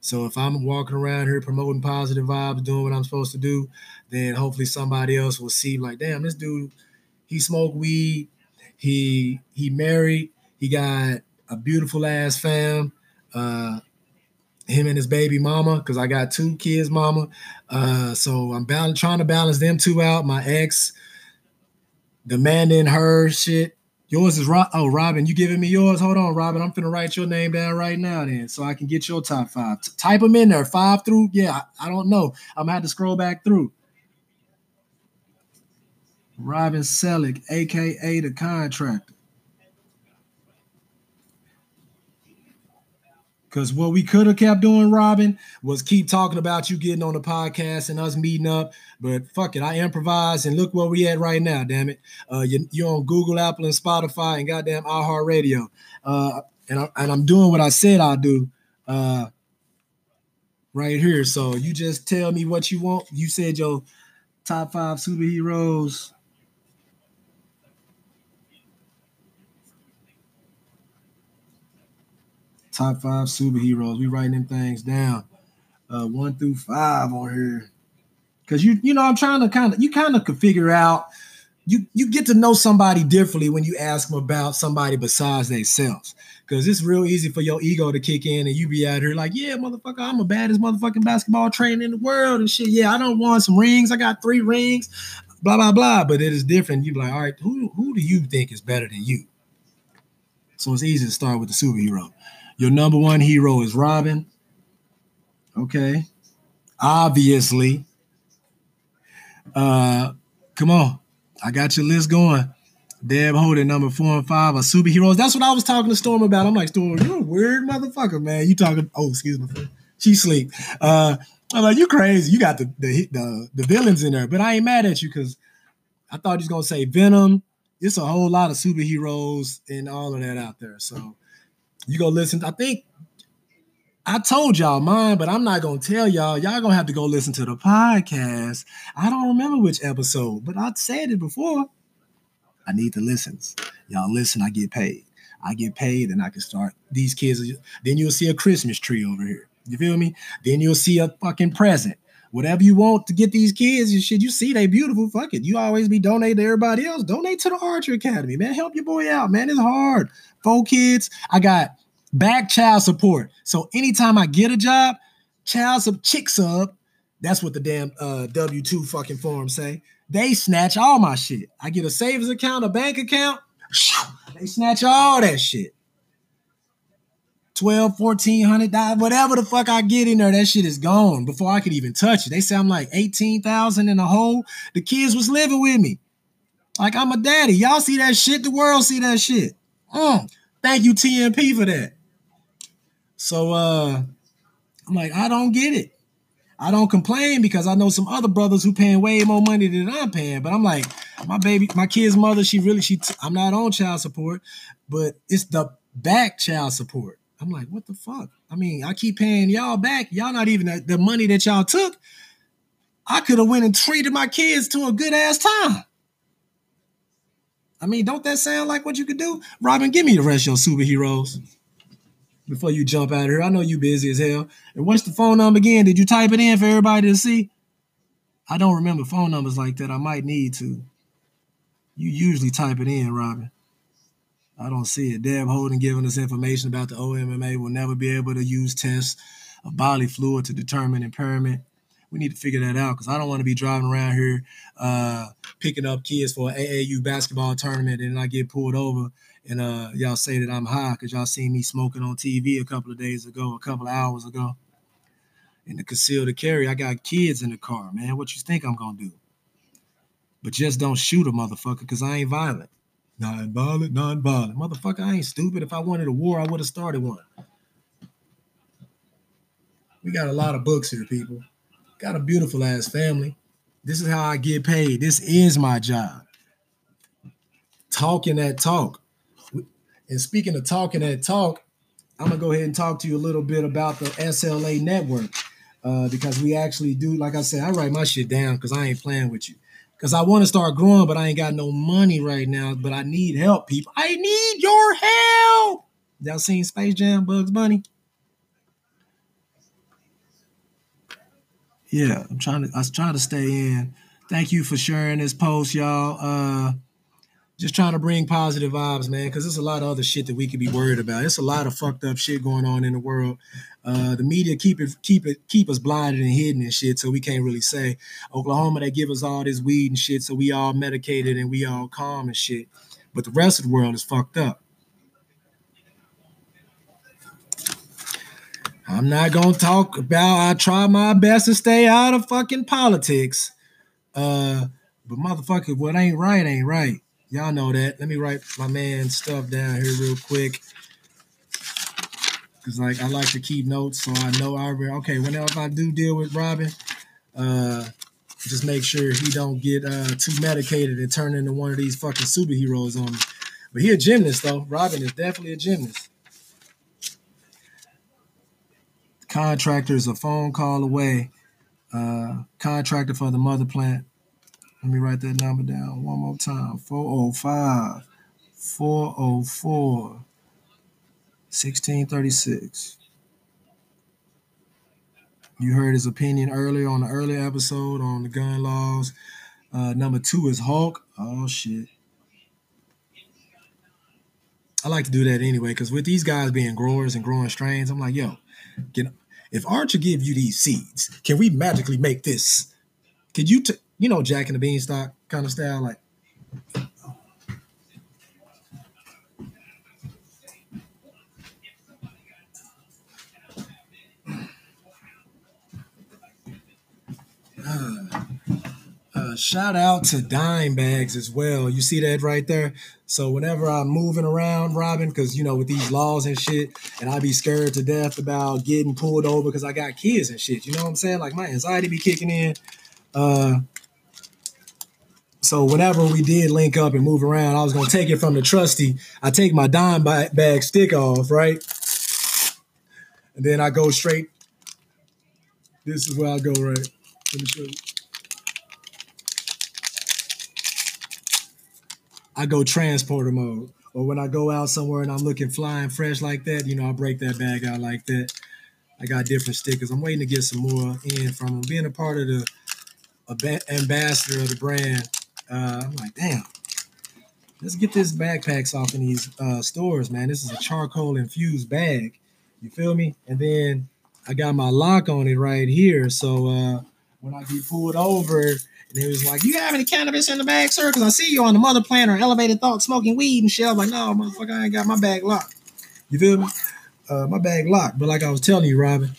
So if I'm walking around here promoting positive vibes, doing what I'm supposed to do, then hopefully somebody else will see like, damn, this dude, he smoked weed, he he married, he got a beautiful ass fam. Uh, him and his baby mama, because I got two kids, mama. Uh, so I'm bal- trying to balance them two out. My ex demanding her shit. Yours is Rob. Oh, Robin, you giving me yours? Hold on, Robin. I'm finna write your name down right now, then, so I can get your top five. T- type them in there, five through. Yeah, I, I don't know. I'm gonna have to scroll back through. Robin Selick, aka the contractor. Because what we could have kept doing, Robin, was keep talking about you getting on the podcast and us meeting up. But fuck it, I improvise and look where we at right now. Damn it, uh, you, you're on Google, Apple, and Spotify, and goddamn iHeartRadio. Uh, and I, and I'm doing what I said I'll do. Uh, right here. So you just tell me what you want. You said your top five superheroes. Top five superheroes. We writing them things down. Uh, one through five on here. Cause you, you know, I'm trying to kind of, you kind of could figure out you you get to know somebody differently when you ask them about somebody besides themselves. Cause it's real easy for your ego to kick in and you be out here like, yeah, motherfucker, I'm the baddest motherfucking basketball trainer in the world and shit. Yeah, I don't want some rings. I got three rings, blah, blah, blah. But it is different. You be like, all right, who who do you think is better than you? So it's easy to start with the superhero. Your number one hero is Robin. Okay. Obviously. Uh come on. I got your list going. Deb Holden, number four and five are superheroes. That's what I was talking to Storm about. I'm like, Storm, you're a weird motherfucker, man. You talking? Oh, excuse me. She sleep. Uh, I'm like, you crazy. You got the, the the the villains in there, but I ain't mad at you because I thought you was gonna say Venom. It's a whole lot of superheroes and all of that out there. So you go listen. I think I told y'all mine, but I'm not gonna tell y'all. Y'all gonna have to go listen to the podcast. I don't remember which episode, but I said it before. I need the listens. Y'all listen, I get paid. I get paid and I can start. These kids, then you'll see a Christmas tree over here. You feel me? Then you'll see a fucking present. Whatever you want to get these kids and shit, you see they beautiful. Fuck it. You always be donating to everybody else. Donate to the Archer Academy, man. Help your boy out, man. It's hard. Four kids. I got back child support. So anytime I get a job, child sub chick sub, that's what the damn uh, W2 fucking form say. They snatch all my shit. I get a savings account, a bank account. They snatch all that shit. 12, 1400 dollars, whatever the fuck I get in there, that shit is gone before I could even touch it. They say I'm like 18,000 in a hole. The kids was living with me. Like I'm a daddy. Y'all see that shit? The world see that shit. Mm. Thank you, TMP, for that. So uh I'm like, I don't get it. I don't complain because I know some other brothers who paying way more money than I'm paying. But I'm like, my baby, my kid's mother, she really, she, I'm not on child support, but it's the back child support. I'm like, what the fuck? I mean, I keep paying y'all back. Y'all not even the, money that y'all took. I could have went and treated my kids to a good ass time. I mean, don't that sound like what you could do? Robin, give me the rest of your superheroes before you jump out of here. I know you busy as hell. And what's the phone number again? Did you type it in for everybody to see? I don't remember phone numbers like that. I might need to. You usually type it in, Robin. I don't see it. Deb Holden giving us information about the OMMA will never be able to use tests of bodily fluid to determine impairment. We need to figure that out because I don't want to be driving around here uh, picking up kids for an AAU basketball tournament and I get pulled over and uh, y'all say that I'm high because y'all seen me smoking on TV a couple of days ago, a couple of hours ago. And the carry, I got kids in the car, man. What you think I'm gonna do? But just don't shoot a motherfucker because I ain't violent. Non-violent, non-violent. Motherfucker, I ain't stupid. If I wanted a war, I would have started one. We got a lot of books here, people. Got a beautiful ass family. This is how I get paid. This is my job. Talking that talk. And speaking of talking that talk, I'm gonna go ahead and talk to you a little bit about the SLA network. Uh, because we actually do, like I said, I write my shit down because I ain't playing with you. Because I want to start growing, but I ain't got no money right now. But I need help, people. I need your help. Y'all seen Space Jam, Bugs Bunny? Yeah, I'm trying to. I was trying to stay in. Thank you for sharing this post, y'all. Uh, just trying to bring positive vibes, man, because there's a lot of other shit that we could be worried about. It's a lot of fucked up shit going on in the world. Uh, the media keep it, keep it, keep us blinded and hidden and shit, so we can't really say. Oklahoma, they give us all this weed and shit, so we all medicated and we all calm and shit. But the rest of the world is fucked up. I'm not gonna talk about. I try my best to stay out of fucking politics. Uh, but motherfucker, what ain't right ain't right. Y'all know that. Let me write my man stuff down here real quick. Cause like I like to keep notes so I know I okay, whenever I do deal with Robin, uh just make sure he don't get uh too medicated and turn into one of these fucking superheroes on me. But he a gymnast though. Robin is definitely a gymnast. Contractor is a phone call away. Uh contractor for the mother plant. Let me write that number down one more time 405 404 1636. You heard his opinion earlier on the earlier episode on the gun laws. Uh, number two is Hulk. Oh shit. I like to do that anyway because with these guys being growers and growing strains, I'm like, yo, can if Archer give you these seeds, can we magically make this? Could you, t- you know, Jack and the Beanstalk kind of style, like. Uh, shout out to dime bags as well. You see that right there? So whenever I'm moving around, Robin, because you know with these laws and shit, and I be scared to death about getting pulled over because I got kids and shit. You know what I'm saying? Like my anxiety be kicking in. Uh, so whenever we did link up and move around, I was gonna take it from the trusty. I take my dime bag stick off, right, and then I go straight. This is where I go, right. Let me show you. I go transporter mode. Or when I go out somewhere and I'm looking flying fresh like that, you know, I break that bag out like that. I got different stickers. I'm waiting to get some more in from them. Being a part of the ambassador of the brand, uh, I'm like, damn, let's get this backpacks off in these uh, stores, man. This is a charcoal infused bag. You feel me? And then I got my lock on it right here. So uh, when I get pulled over, and it was like, "You have any cannabis in the bag, sir? Because I see you on the mother plan or elevated thought smoking weed and shit." I'm like, "No, motherfucker, I ain't got my bag locked." You feel me? Uh, my bag locked. But like I was telling you, Robin,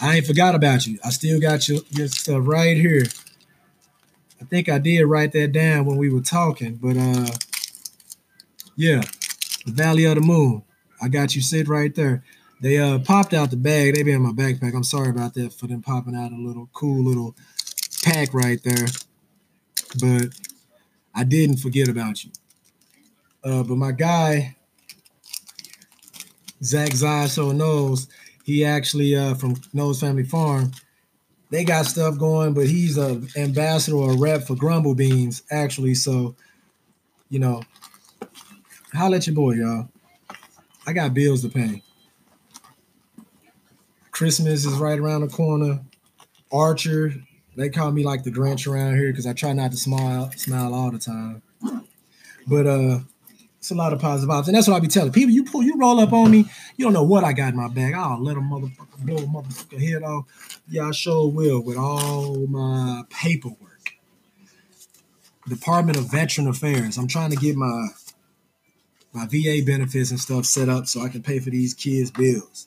I ain't forgot about you. I still got your, your stuff right here. I think I did write that down when we were talking, but uh, yeah, the Valley of the Moon. I got you sit right there. They uh popped out the bag. They be in my backpack. I'm sorry about that for them popping out a little cool little pack right there. But I didn't forget about you. Uh, but my guy, Zach Zyso knows, he actually uh from Knows Family Farm. They got stuff going, but he's a ambassador or a rep for Grumble Beans, actually. So, you know, holla at your boy, y'all. I got bills to pay. Christmas is right around the corner. Archer, they call me like the Grinch around here because I try not to smile, smile all the time. But uh, it's a lot of positive vibes, and that's what I be telling people. You pull, you roll up on me, you don't know what I got in my bag. I'll let a motherfucker blow a motherfucker head off. Yeah, I sure will with all my paperwork. Department of Veteran Affairs. I'm trying to get my my VA benefits and stuff set up so I can pay for these kids' bills.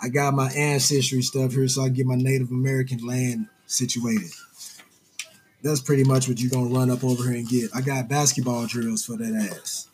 I got my ancestry stuff here so I can get my Native American land situated. That's pretty much what you're gonna run up over here and get. I got basketball drills for that ass.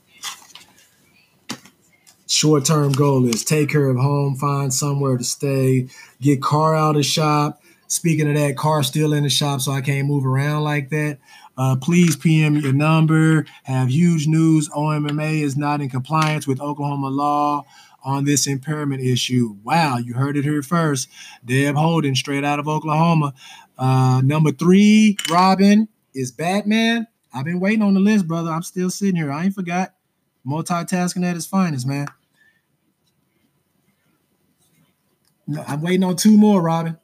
Short term goal is take care of home, find somewhere to stay, get car out of shop. Speaking of that, car still in the shop, so I can't move around like that. Uh, please PM your number. Have huge news. OMMA is not in compliance with Oklahoma law on this impairment issue. Wow, you heard it here first. Deb Holden, straight out of Oklahoma. Uh, number three, Robin, is Batman. I've been waiting on the list, brother. I'm still sitting here. I ain't forgot. Multitasking at its finest, man. No, I'm waiting on two more, Robin.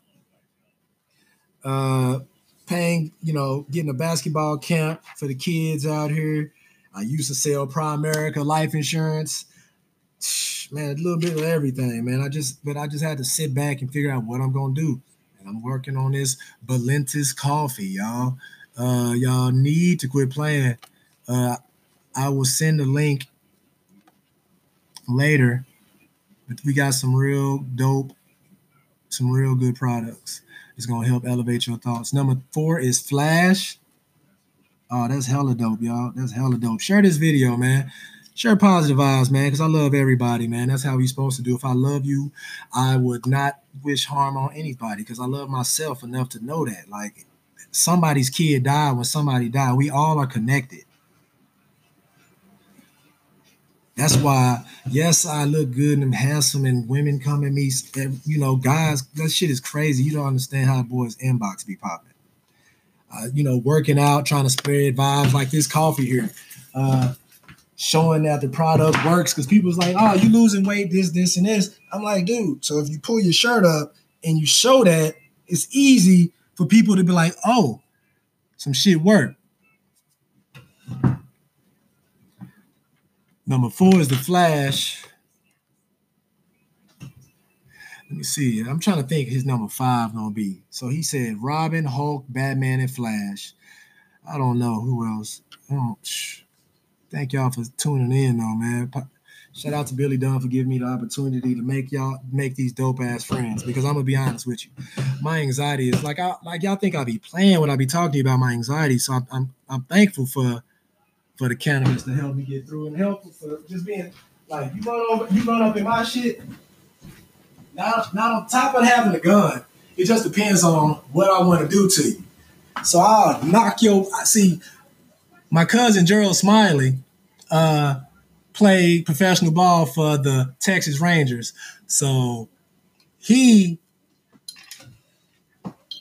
Uh, paying, you know, getting a basketball camp for the kids out here. I used to sell Primerica life insurance. Man, a little bit of everything, man. I just, but I just had to sit back and figure out what I'm gonna do. I'm working on this Valentus coffee, y'all. Uh, y'all need to quit playing. Uh, I will send a link later. But we got some real dope, some real good products. It's gonna help elevate your thoughts. Number four is Flash. Oh, that's hella dope, y'all. That's hella dope. Share this video, man. Share positive vibes, man, because I love everybody, man. That's how we supposed to do. If I love you, I would not wish harm on anybody because I love myself enough to know that. Like somebody's kid died when somebody died. We all are connected. That's why, yes, I look good and handsome, and women come at me. You know, guys, that shit is crazy. You don't understand how boys' inbox be popping. Uh, you know, working out, trying to spread vibes like this coffee here, uh, showing that the product works because people's like, oh, you losing weight, this, this, and this. I'm like, dude, so if you pull your shirt up and you show that, it's easy for people to be like, oh, some shit worked. Number four is the flash. Let me see. I'm trying to think his number five gonna be. So he said Robin, Hulk, Batman, and Flash. I don't know who else. Hmm, Thank y'all for tuning in, though, man. Shout out to Billy Dunn for giving me the opportunity to make y'all make these dope ass friends. Because I'm gonna be honest with you, my anxiety is like I like y'all think I be playing when I be talking to you about my anxiety. So I'm I'm, I'm thankful for for the cannabis to help me get through and helpful for just being like you run over you run up in my shit. Not not on top of having a gun. It just depends on what I want to do to you. So I'll knock your. I see. My cousin Gerald Smiley uh, played professional ball for the Texas Rangers. So he,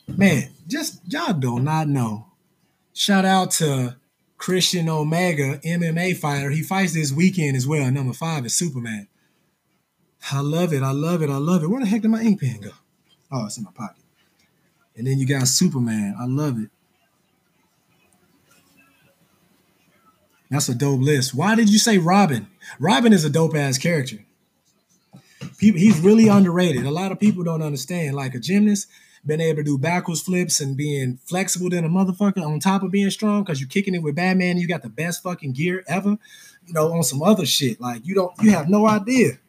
man, just y'all do not know. Shout out to Christian Omega, MMA fighter. He fights this weekend as well. Number five is Superman. I love it. I love it. I love it. Where the heck did my ink pen go? Oh, it's in my pocket. And then you got Superman. I love it. That's a dope list. Why did you say Robin? Robin is a dope ass character. People, he's really underrated. A lot of people don't understand. Like a gymnast, been able to do backwards flips and being flexible than a motherfucker on top of being strong because you're kicking it with Batman. You got the best fucking gear ever. You know, on some other shit. Like you don't, you have no idea.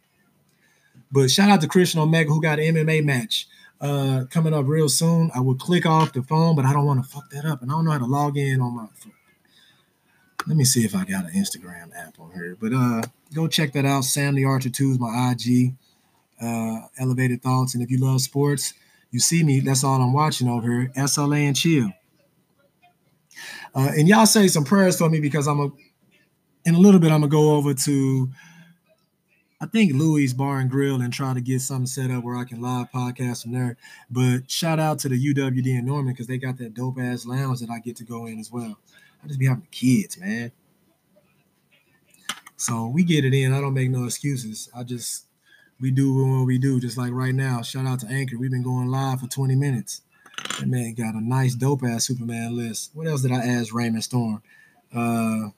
But shout out to Christian Omega who got an MMA match uh coming up real soon. I will click off the phone, but I don't want to fuck that up, and I don't know how to log in on my phone. Let me see if I got an Instagram app on here. But uh go check that out. Sam the Archer 2 is my IG. Uh elevated thoughts. And if you love sports, you see me, that's all I'm watching over here. SLA and chill. Uh, and y'all say some prayers for me because I'm a in a little bit I'm gonna go over to I think Louis Bar and Grill and try to get something set up where I can live podcast from there. But shout out to the UWD in Norman because they got that dope ass lounge that I get to go in as well. I just be having the kids, man. So we get it in. I don't make no excuses. I just we do what we do, just like right now. Shout out to Anchor. We've been going live for 20 minutes. That man got a nice dope ass Superman list. What else did I ask Raymond Storm? Uh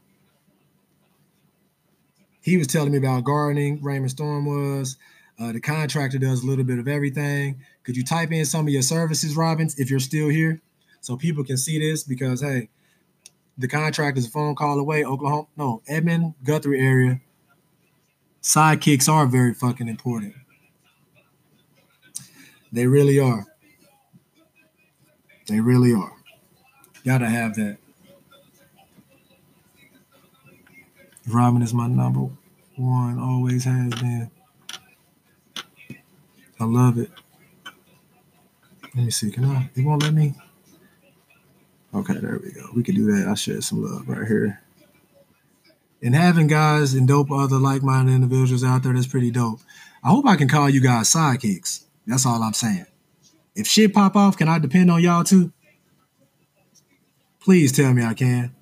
he was telling me about gardening. Raymond Storm was. Uh, the contractor does a little bit of everything. Could you type in some of your services, Robbins, if you're still here, so people can see this? Because hey, the contractor's a phone call away. Oklahoma, no, Edmond, Guthrie area. Sidekicks are very fucking important. They really are. They really are. Gotta have that. Robin is my number one, always has been. I love it. Let me see. Can I? It won't let me. Okay, there we go. We can do that. I shed some love right here. And having guys and dope other like-minded individuals out there, that's pretty dope. I hope I can call you guys sidekicks. That's all I'm saying. If shit pop off, can I depend on y'all too? Please tell me I can.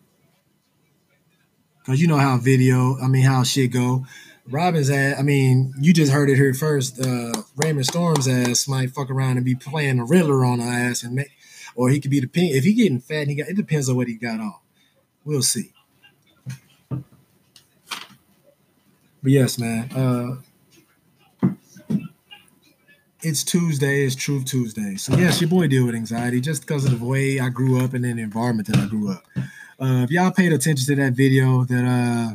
Cause you know how video, I mean how shit go. Robin's ass, I mean, you just heard it here first. Uh Raymond Storm's ass might fuck around and be playing the Riddler on our ass and make or he could be the pink. If he getting fat, and he got it depends on what he got on. We'll see. But yes, man. Uh it's Tuesday, it's Truth Tuesday. So yes, your boy deal with anxiety just because of the way I grew up and the environment that I grew up. Uh, if y'all paid attention to that video that uh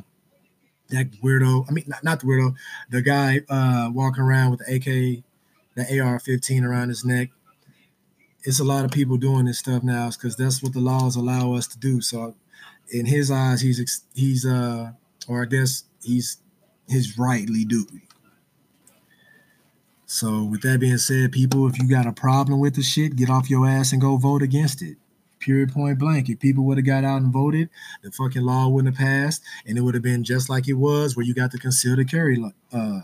that weirdo, I mean not, not the weirdo, the guy uh walking around with the AK, the AR-15 around his neck. It's a lot of people doing this stuff now because that's what the laws allow us to do. So in his eyes, he's he's uh or I guess he's his rightly duty. So with that being said, people, if you got a problem with the shit, get off your ass and go vote against it. Period point blank. If people would have got out and voted, the fucking law wouldn't have passed, and it would have been just like it was, where you got the conceal to carry, uh,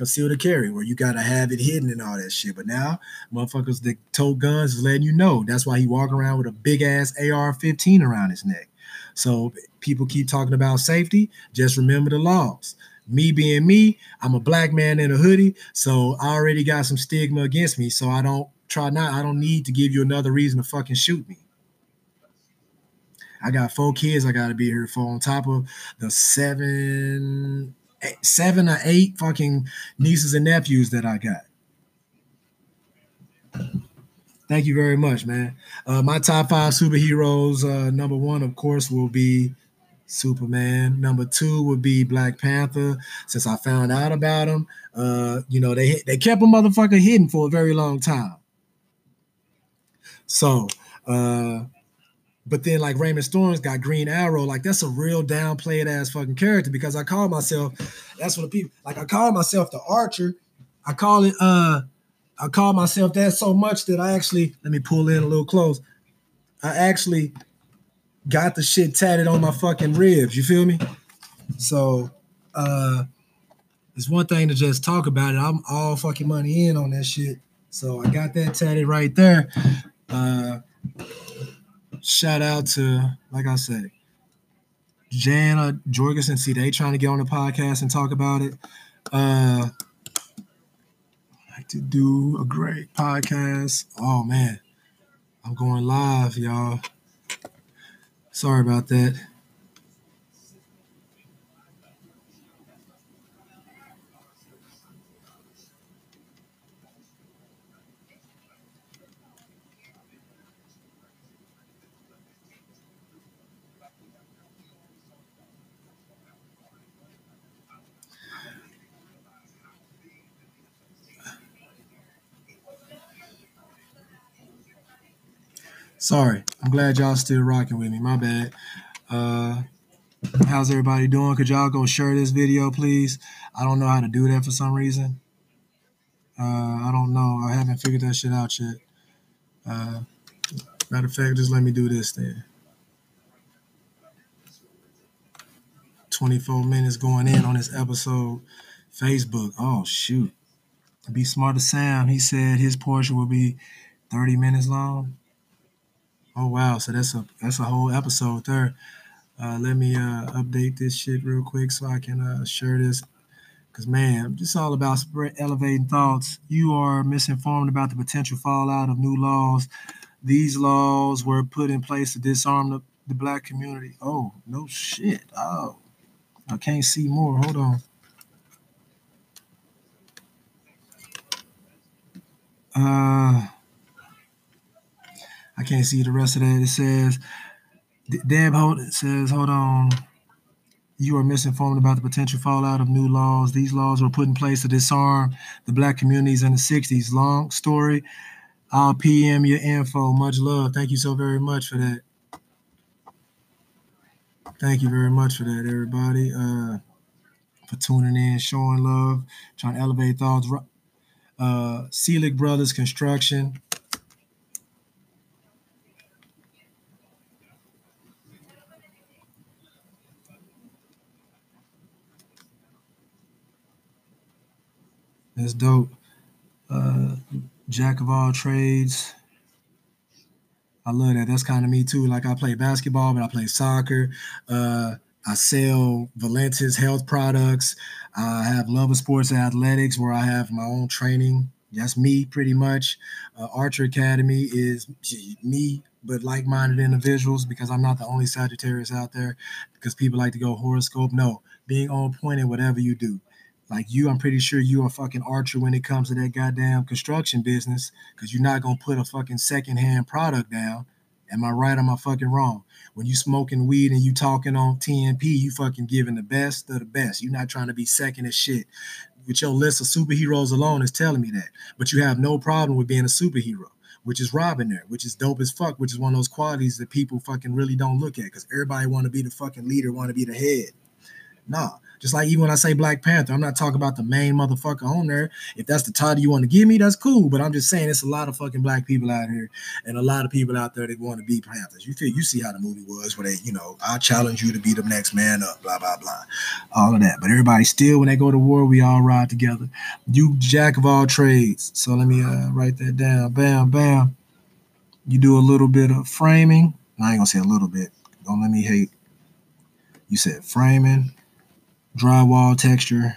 conceal to carry, where you gotta have it hidden and all that shit. But now, motherfuckers that tote guns is letting you know. That's why he walk around with a big ass AR-15 around his neck. So people keep talking about safety. Just remember the laws. Me being me, I'm a black man in a hoodie, so I already got some stigma against me. So I don't try not. I don't need to give you another reason to fucking shoot me. I got four kids I gotta be here for on top of the seven seven or eight fucking nieces and nephews that I got. Thank you very much, man. Uh, my top five superheroes, uh, number one, of course, will be Superman. Number two would be Black Panther. Since I found out about him, uh, you know, they they kept a motherfucker hidden for a very long time. So, uh, but then like Raymond Storms got Green Arrow, like that's a real downplayed ass fucking character because I call myself that's what the people like I call myself the Archer. I call it uh I call myself that so much that I actually let me pull in a little close. I actually got the shit tatted on my fucking ribs. You feel me? So uh it's one thing to just talk about it. I'm all fucking money in on that shit. So I got that tatted right there. Uh shout out to, like I said, Jana Jorgensen. See, they trying to get on the podcast and talk about it. Uh I like to do a great podcast. Oh man, I'm going live, y'all. Sorry about that. Sorry. I'm glad y'all still rocking with me. My bad. Uh how's everybody doing? Could y'all go share this video, please? I don't know how to do that for some reason. Uh I don't know. I haven't figured that shit out yet. Uh matter of fact, just let me do this then. 24 minutes going in on this episode. Facebook. Oh shoot. Be smart to Sam. He said his portion will be 30 minutes long. Oh wow, so that's a that's a whole episode there. Uh, let me uh, update this shit real quick so I can uh, share this. Cause man, it's all about spread elevating thoughts. You are misinformed about the potential fallout of new laws. These laws were put in place to disarm the, the black community. Oh no shit. Oh, I can't see more. Hold on. Uh. I can't see the rest of that. It says, Deb hold it says, hold on. You are misinformed about the potential fallout of new laws. These laws were put in place to disarm the black communities in the 60s. Long story. I'll PM your info. Much love. Thank you so very much for that. Thank you very much for that, everybody. Uh, for tuning in, showing love, trying to elevate thoughts. Uh, Seelig Brothers Construction. That's dope. Uh, jack of all trades. I love that. That's kind of me too. Like I play basketball, but I play soccer. Uh, I sell Valentus health products. I have Love of Sports and Athletics, where I have my own training. That's me, pretty much. Uh, Archer Academy is me, but like-minded individuals, because I'm not the only Sagittarius out there. Because people like to go horoscope. No, being on point in whatever you do like you, I'm pretty sure you're a fucking archer when it comes to that goddamn construction business because you're not gonna put a fucking secondhand product down. Am I right? Am I fucking wrong? When you smoking weed and you talking on TNP, you fucking giving the best of the best. You're not trying to be second as shit. With your list of superheroes alone is telling me that. But you have no problem with being a superhero, which is Robin there, which is dope as fuck, which is one of those qualities that people fucking really don't look at because everybody want to be the fucking leader, want to be the head. Nah, just like even when I say Black Panther, I'm not talking about the main motherfucker on there. If that's the title you want to give me, that's cool. But I'm just saying it's a lot of fucking black people out here and a lot of people out there that want to be Panthers. You feel you see how the movie was where they, you know, I challenge you to be the next man up, blah, blah, blah. All of that. But everybody still, when they go to war, we all ride together. You jack of all trades. So let me uh, write that down. Bam, bam. You do a little bit of framing. I ain't gonna say a little bit. Don't let me hate. You said framing drywall texture.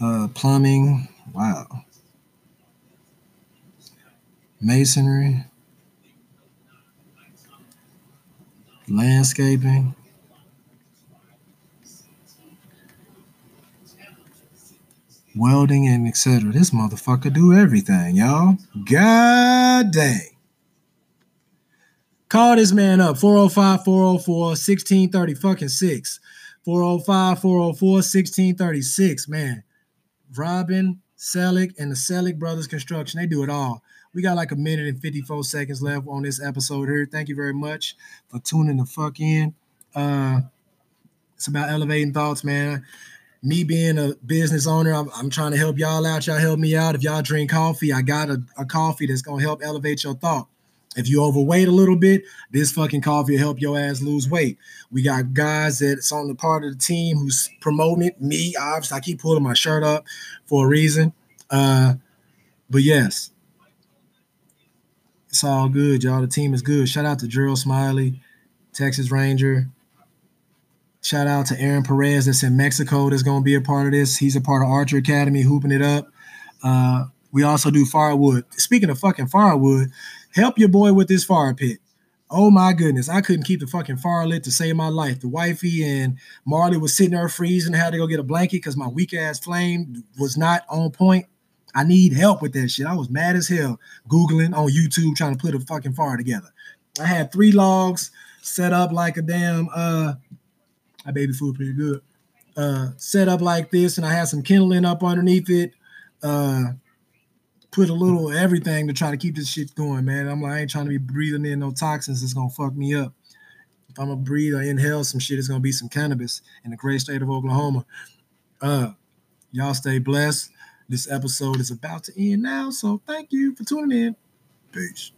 Uh, plumbing, wow. masonry, landscaping. Welding and etc. This motherfucker do everything, y'all. God dang. Call this man up 405 404 1630 fucking 6. 405 404 1636. Man, Robin, Selick, and the Selick Brothers Construction, they do it all. We got like a minute and 54 seconds left on this episode here. Thank you very much for tuning the fuck in. Uh, it's about elevating thoughts, man. Me being a business owner, I'm, I'm trying to help y'all out. Y'all help me out. If y'all drink coffee, I got a, a coffee that's gonna help elevate your thought. If you overweight a little bit, this fucking coffee will help your ass lose weight. We got guys that's on the part of the team who's promoting it. Me, obviously, I keep pulling my shirt up for a reason. Uh, but yes, it's all good, y'all. The team is good. Shout out to Gerald Smiley, Texas Ranger. Shout out to Aaron Perez that's in Mexico that's going to be a part of this. He's a part of Archer Academy, hooping it up. Uh, we also do firewood. Speaking of fucking firewood, help your boy with this fire pit. Oh my goodness, I couldn't keep the fucking fire lit to save my life. The wifey and Marley was sitting there freezing. I had to go get a blanket because my weak ass flame was not on point. I need help with that shit. I was mad as hell Googling on YouTube trying to put a fucking fire together. I had three logs set up like a damn uh my baby food pretty good. Uh set up like this, and I had some kindling up underneath it. Uh put a little everything to try to keep this shit going, man. I'm like, I ain't trying to be breathing in no toxins that's gonna fuck me up. If I'm gonna breathe or inhale some shit, it's gonna be some cannabis in the great state of Oklahoma. Uh y'all stay blessed. This episode is about to end now, so thank you for tuning in. Peace.